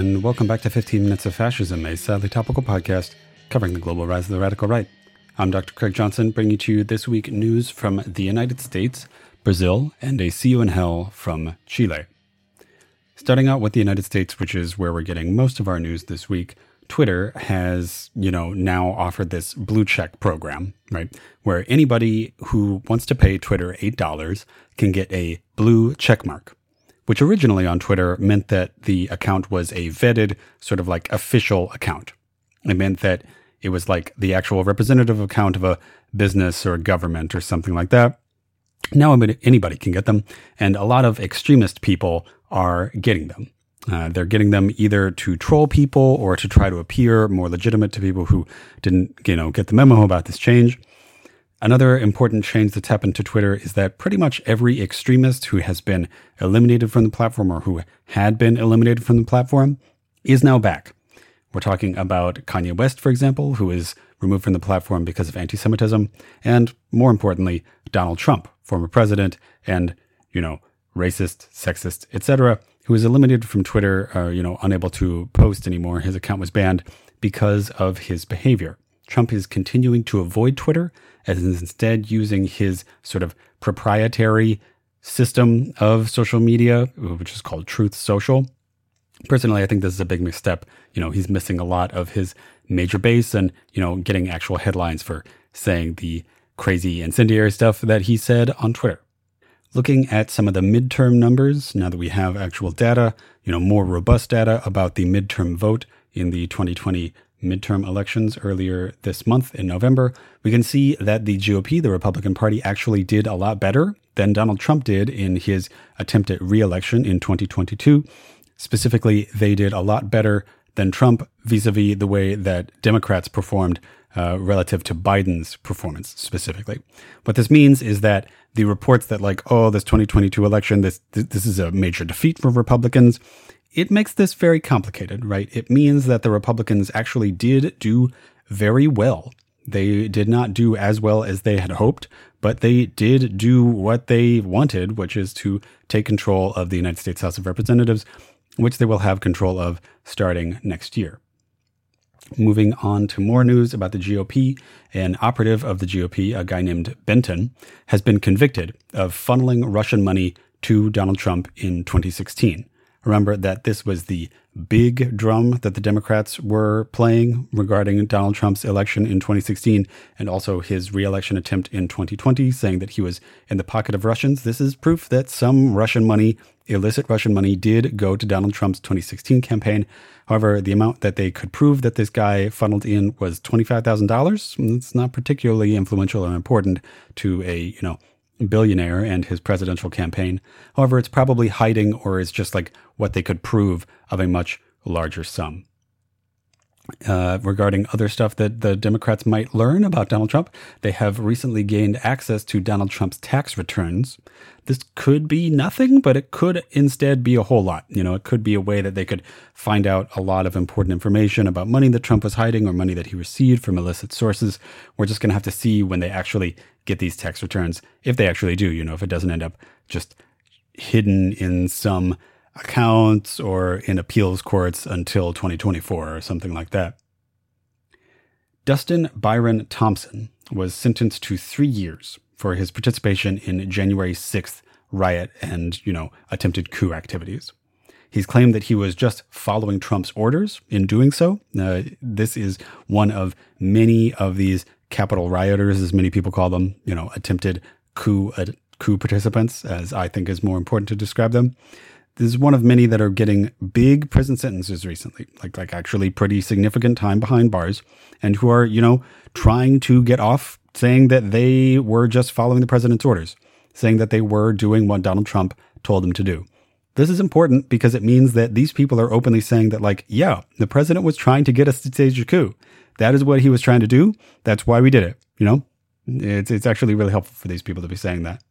and welcome back to 15 Minutes of Fascism, a sadly topical podcast covering the global rise of the radical right. I'm Dr. Craig Johnson, bringing to you this week news from the United States, Brazil, and a see you in hell from Chile. Starting out with the United States, which is where we're getting most of our news this week, Twitter has, you know, now offered this blue check program, right? Where anybody who wants to pay Twitter $8 can get a blue check mark which originally on Twitter meant that the account was a vetted, sort of like official account. It meant that it was like the actual representative account of a business or a government or something like that. Now anybody can get them, and a lot of extremist people are getting them. Uh, they're getting them either to troll people or to try to appear more legitimate to people who didn't, you know, get the memo about this change. Another important change that's happened to Twitter is that pretty much every extremist who has been eliminated from the platform or who had been eliminated from the platform is now back. We're talking about Kanye West, for example, who is removed from the platform because of anti Semitism, and more importantly, Donald Trump, former president and, you know, racist, sexist, etc., who was eliminated from Twitter, uh, you know, unable to post anymore. His account was banned because of his behavior. Trump is continuing to avoid Twitter and is instead using his sort of proprietary system of social media, which is called Truth Social. Personally, I think this is a big misstep. You know, he's missing a lot of his major base and, you know, getting actual headlines for saying the crazy incendiary stuff that he said on Twitter. Looking at some of the midterm numbers, now that we have actual data, you know, more robust data about the midterm vote in the 2020 midterm elections earlier this month in November, we can see that the GOP, the Republican Party, actually did a lot better than Donald Trump did in his attempt at reelection in 2022. Specifically, they did a lot better than Trump vis a vis the way that Democrats performed uh, relative to Biden's performance specifically. What this means is that the reports that, like, oh, this 2022 election, this, this is a major defeat for Republicans, it makes this very complicated, right? It means that the Republicans actually did do very well. They did not do as well as they had hoped, but they did do what they wanted, which is to take control of the United States House of Representatives, which they will have control of starting next year. Moving on to more news about the GOP, an operative of the GOP, a guy named Benton, has been convicted of funneling Russian money to Donald Trump in 2016. Remember that this was the big drum that the Democrats were playing regarding Donald Trump's election in 2016 and also his reelection attempt in 2020, saying that he was in the pocket of Russians. This is proof that some Russian money, illicit Russian money, did go to Donald Trump's 2016 campaign. However, the amount that they could prove that this guy funneled in was $25,000. It's not particularly influential or important to a, you know, billionaire and his presidential campaign. However, it's probably hiding or is just like what they could prove of a much larger sum. Uh, regarding other stuff that the Democrats might learn about Donald Trump, they have recently gained access to Donald Trump's tax returns. This could be nothing, but it could instead be a whole lot. You know, it could be a way that they could find out a lot of important information about money that Trump was hiding or money that he received from illicit sources. We're just going to have to see when they actually get these tax returns, if they actually do, you know, if it doesn't end up just hidden in some accounts or in appeals courts until 2024 or something like that. Dustin Byron Thompson was sentenced to three years for his participation in January 6th riot and, you know, attempted coup activities. He's claimed that he was just following Trump's orders in doing so. Uh, this is one of many of these Capitol rioters, as many people call them, you know, attempted coup uh, coup participants, as I think is more important to describe them. This is one of many that are getting big prison sentences recently, like like actually pretty significant time behind bars, and who are you know trying to get off saying that they were just following the president's orders, saying that they were doing what Donald Trump told them to do. This is important because it means that these people are openly saying that, like, yeah, the president was trying to get us to stage a coup. That is what he was trying to do. That's why we did it. You know, it's, it's actually really helpful for these people to be saying that.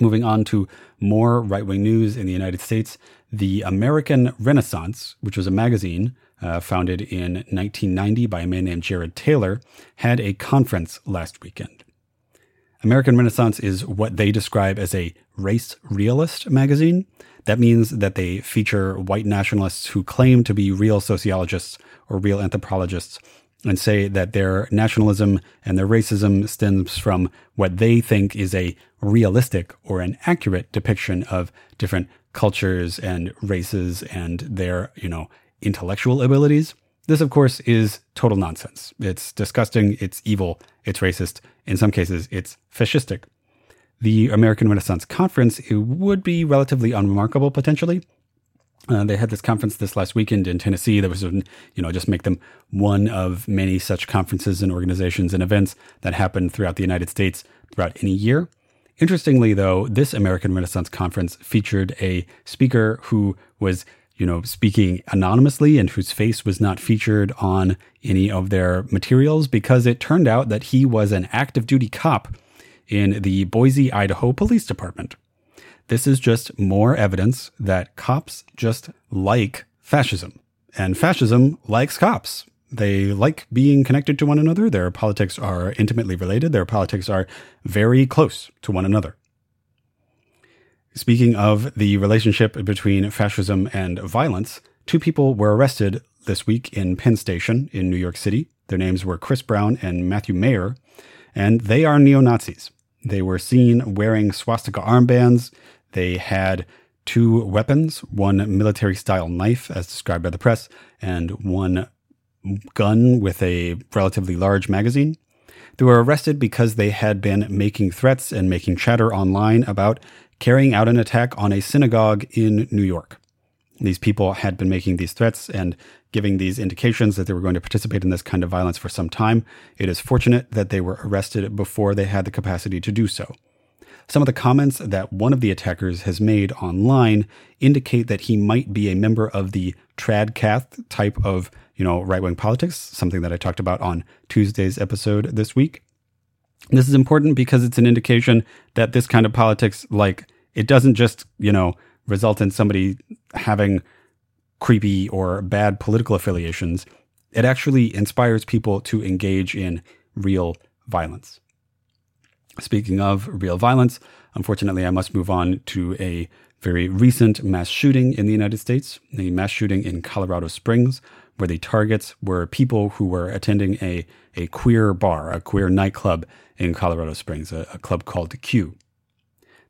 Moving on to more right wing news in the United States, the American Renaissance, which was a magazine uh, founded in 1990 by a man named Jared Taylor, had a conference last weekend. American Renaissance is what they describe as a race realist magazine. That means that they feature white nationalists who claim to be real sociologists or real anthropologists and say that their nationalism and their racism stems from what they think is a realistic or an accurate depiction of different cultures and races and their, you know, intellectual abilities. This, of course, is total nonsense. It's disgusting, it's evil, it's racist. In some cases, it's fascistic. The American Renaissance Conference it would be relatively unremarkable potentially. Uh, they had this conference this last weekend in Tennessee. That was, you know, just make them one of many such conferences and organizations and events that happen throughout the United States throughout any year. Interestingly, though, this American Renaissance Conference featured a speaker who was you know, speaking anonymously and whose face was not featured on any of their materials because it turned out that he was an active duty cop in the Boise, Idaho Police Department. This is just more evidence that cops just like fascism. And fascism likes cops. They like being connected to one another. Their politics are intimately related. Their politics are very close to one another. Speaking of the relationship between fascism and violence, two people were arrested this week in Penn Station in New York City. Their names were Chris Brown and Matthew Mayer, and they are neo Nazis. They were seen wearing swastika armbands. They had two weapons one military style knife, as described by the press, and one gun with a relatively large magazine. They were arrested because they had been making threats and making chatter online about carrying out an attack on a synagogue in New York. These people had been making these threats and giving these indications that they were going to participate in this kind of violence for some time. It is fortunate that they were arrested before they had the capacity to do so. Some of the comments that one of the attackers has made online indicate that he might be a member of the tradcath type of, you know, right-wing politics, something that I talked about on Tuesday's episode this week. This is important because it's an indication that this kind of politics, like, it doesn't just, you know, result in somebody having creepy or bad political affiliations. It actually inspires people to engage in real violence. Speaking of real violence, unfortunately, I must move on to a very recent mass shooting in the United States, a mass shooting in Colorado Springs, where the targets were people who were attending a, a queer bar, a queer nightclub in Colorado Springs, a, a club called Q.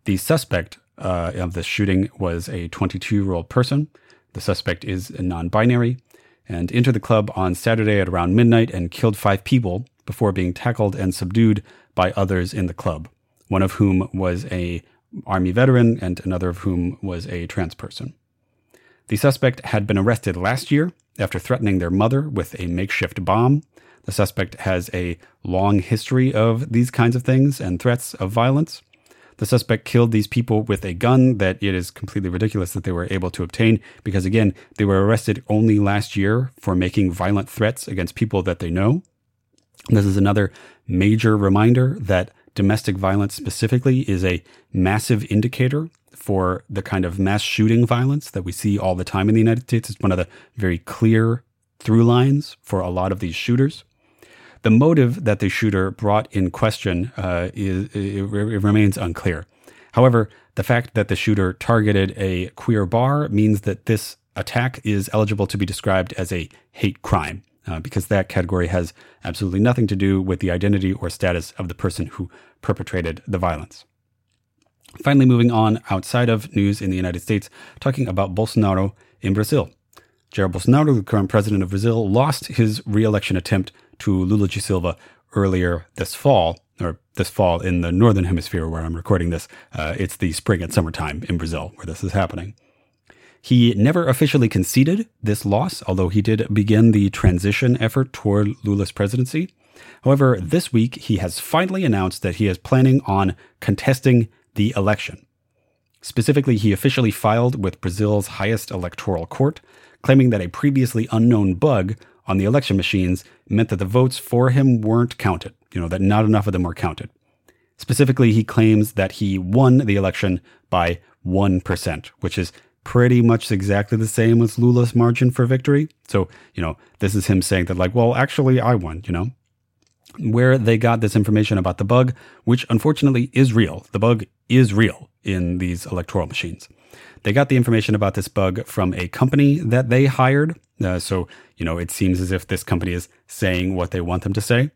The suspect uh, of this shooting was a 22 year old person. The suspect is non binary and entered the club on Saturday at around midnight and killed five people before being tackled and subdued by others in the club, one of whom was a army veteran and another of whom was a trans person. The suspect had been arrested last year after threatening their mother with a makeshift bomb. The suspect has a long history of these kinds of things and threats of violence. The suspect killed these people with a gun that it is completely ridiculous that they were able to obtain because, again, they were arrested only last year for making violent threats against people that they know. This is another major reminder that domestic violence specifically is a massive indicator for the kind of mass shooting violence that we see all the time in the United States. It's one of the very clear through lines for a lot of these shooters. The motive that the shooter brought in question uh, is it, it remains unclear. However, the fact that the shooter targeted a queer bar means that this attack is eligible to be described as a hate crime. Uh, because that category has absolutely nothing to do with the identity or status of the person who perpetrated the violence. Finally, moving on outside of news in the United States, talking about Bolsonaro in Brazil. Jair Bolsonaro, the current president of Brazil, lost his re election attempt to Lula da Silva earlier this fall, or this fall in the northern hemisphere where I'm recording this. Uh, it's the spring and summertime in Brazil where this is happening. He never officially conceded this loss, although he did begin the transition effort toward Lula's presidency. However, this week he has finally announced that he is planning on contesting the election. Specifically, he officially filed with Brazil's highest electoral court, claiming that a previously unknown bug on the election machines meant that the votes for him weren't counted, you know, that not enough of them were counted. Specifically, he claims that he won the election by 1%, which is pretty much exactly the same as Lula's margin for victory. So, you know, this is him saying that, like, well, actually, I won, you know? Where they got this information about the bug, which unfortunately is real. The bug is real in these electoral machines. They got the information about this bug from a company that they hired. Uh, so, you know, it seems as if this company is saying what they want them to say.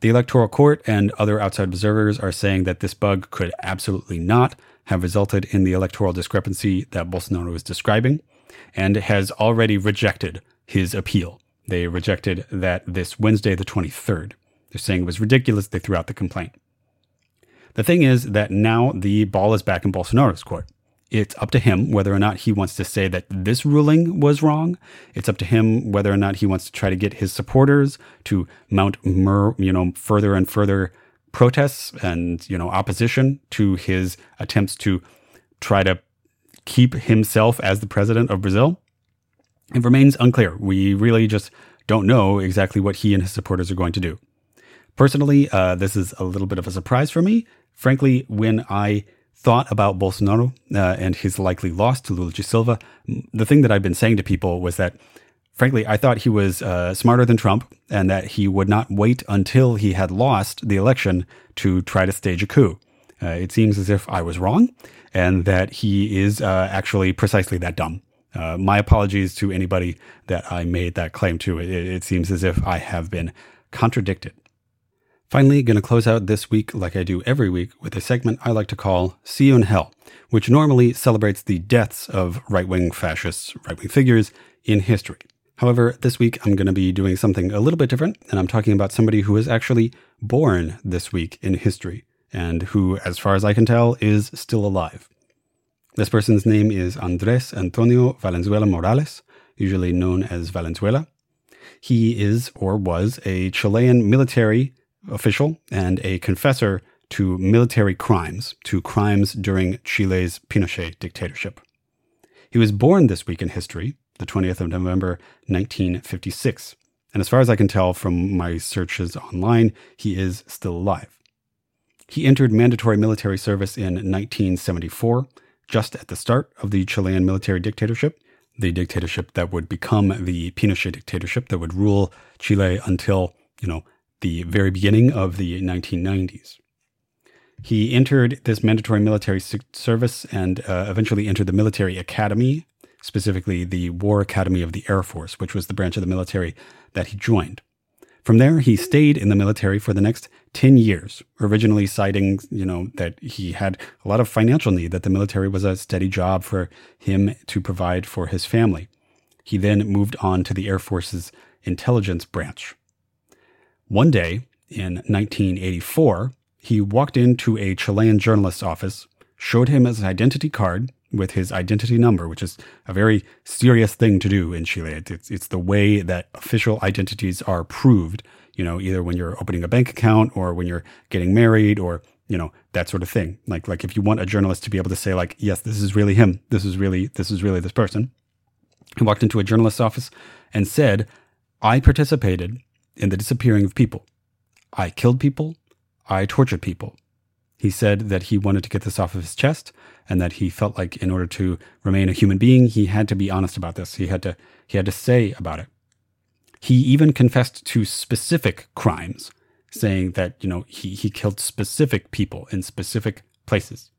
The Electoral Court and other outside observers are saying that this bug could absolutely not have resulted in the electoral discrepancy that Bolsonaro is describing and has already rejected his appeal. They rejected that this Wednesday, the 23rd. They're saying it was ridiculous. They threw out the complaint. The thing is that now the ball is back in Bolsonaro's court. It's up to him whether or not he wants to say that this ruling was wrong. It's up to him whether or not he wants to try to get his supporters to mount, mer, you know, further and further protests and you know opposition to his attempts to try to keep himself as the president of Brazil. It remains unclear. We really just don't know exactly what he and his supporters are going to do. Personally, uh, this is a little bit of a surprise for me. Frankly, when I thought about Bolsonaro uh, and his likely loss to Lula da Silva, the thing that I've been saying to people was that, frankly, I thought he was uh, smarter than Trump and that he would not wait until he had lost the election to try to stage a coup. Uh, it seems as if I was wrong and that he is uh, actually precisely that dumb. Uh, my apologies to anybody that I made that claim to. It, it seems as if I have been contradicted. Finally, going to close out this week, like I do every week, with a segment I like to call See You in Hell, which normally celebrates the deaths of right wing fascists, right wing figures in history. However, this week I'm going to be doing something a little bit different, and I'm talking about somebody who was actually born this week in history, and who, as far as I can tell, is still alive. This person's name is Andres Antonio Valenzuela Morales, usually known as Valenzuela. He is, or was, a Chilean military official and a confessor to military crimes, to crimes during Chile's Pinochet dictatorship. He was born this week in history, the 20th of November, 1956. And as far as I can tell from my searches online, he is still alive. He entered mandatory military service in 1974, just at the start of the Chilean military dictatorship, the dictatorship that would become the Pinochet dictatorship that would rule Chile until, you know, the very beginning of the 1990s. He entered this mandatory military service and uh, eventually entered the military academy, specifically the War Academy of the Air Force, which was the branch of the military that he joined. From there, he stayed in the military for the next 10 years, originally citing, you know, that he had a lot of financial need, that the military was a steady job for him to provide for his family. He then moved on to the Air Force's intelligence branch, one day in 1984, he walked into a Chilean journalist's office, showed him his identity card with his identity number, which is a very serious thing to do in Chile. It's, it's the way that official identities are proved, you know, either when you're opening a bank account or when you're getting married or, you know, that sort of thing. Like, like if you want a journalist to be able to say like, yes, this is really him. This is really, this is really this person. He walked into a journalist's office and said, I participated in the disappearing of people. I killed people. I tortured people. He said that he wanted to get this off of his chest and that he felt like in order to remain a human being, he had to be honest about this. He had to, he had to say about it. He even confessed to specific crimes, saying that, you know, he, he killed specific people in specific places.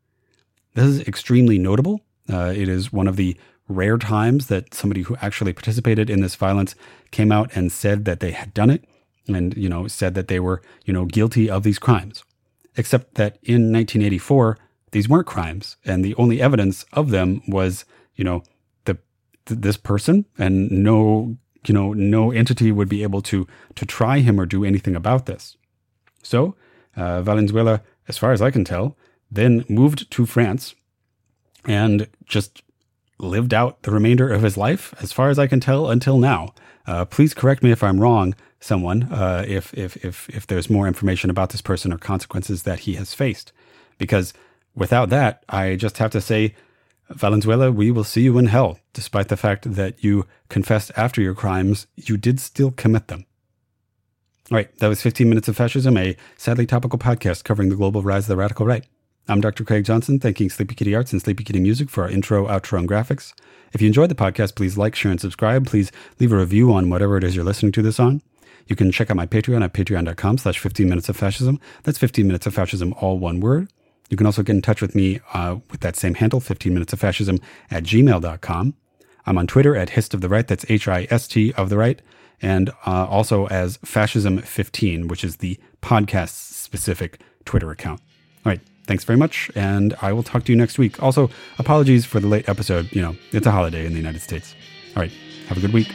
This is extremely notable. Uh, it is one of the rare times that somebody who actually participated in this violence came out and said that they had done it and you know said that they were you know guilty of these crimes except that in 1984 these weren't crimes and the only evidence of them was you know the th- this person and no you know no entity would be able to to try him or do anything about this so uh, Valenzuela as far as I can tell then moved to France and just lived out the remainder of his life, as far as I can tell, until now. Uh, please correct me if I'm wrong, someone, uh, if, if, if, if there's more information about this person or consequences that he has faced. Because without that, I just have to say, Valenzuela, we will see you in hell, despite the fact that you confessed after your crimes, you did still commit them. All right, that was 15 Minutes of Fascism, a sadly topical podcast covering the global rise of the radical right. I'm Dr. Craig Johnson, thanking Sleepy Kitty Arts and Sleepy Kitty Music for our intro, outro, and graphics. If you enjoyed the podcast, please like, share, and subscribe. Please leave a review on whatever it is you're listening to this on. You can check out my Patreon at patreon.com slash 15 minutes of fascism. That's 15 minutes of fascism, all one word. You can also get in touch with me uh, with that same handle, 15 minutes of fascism at gmail.com. I'm on Twitter at hist of the right. That's H I S T of the right. And uh, also as fascism15, which is the podcast specific Twitter account. All right. Thanks very much. And I will talk to you next week. Also, apologies for the late episode. You know, it's a holiday in the United States. All right. Have a good week.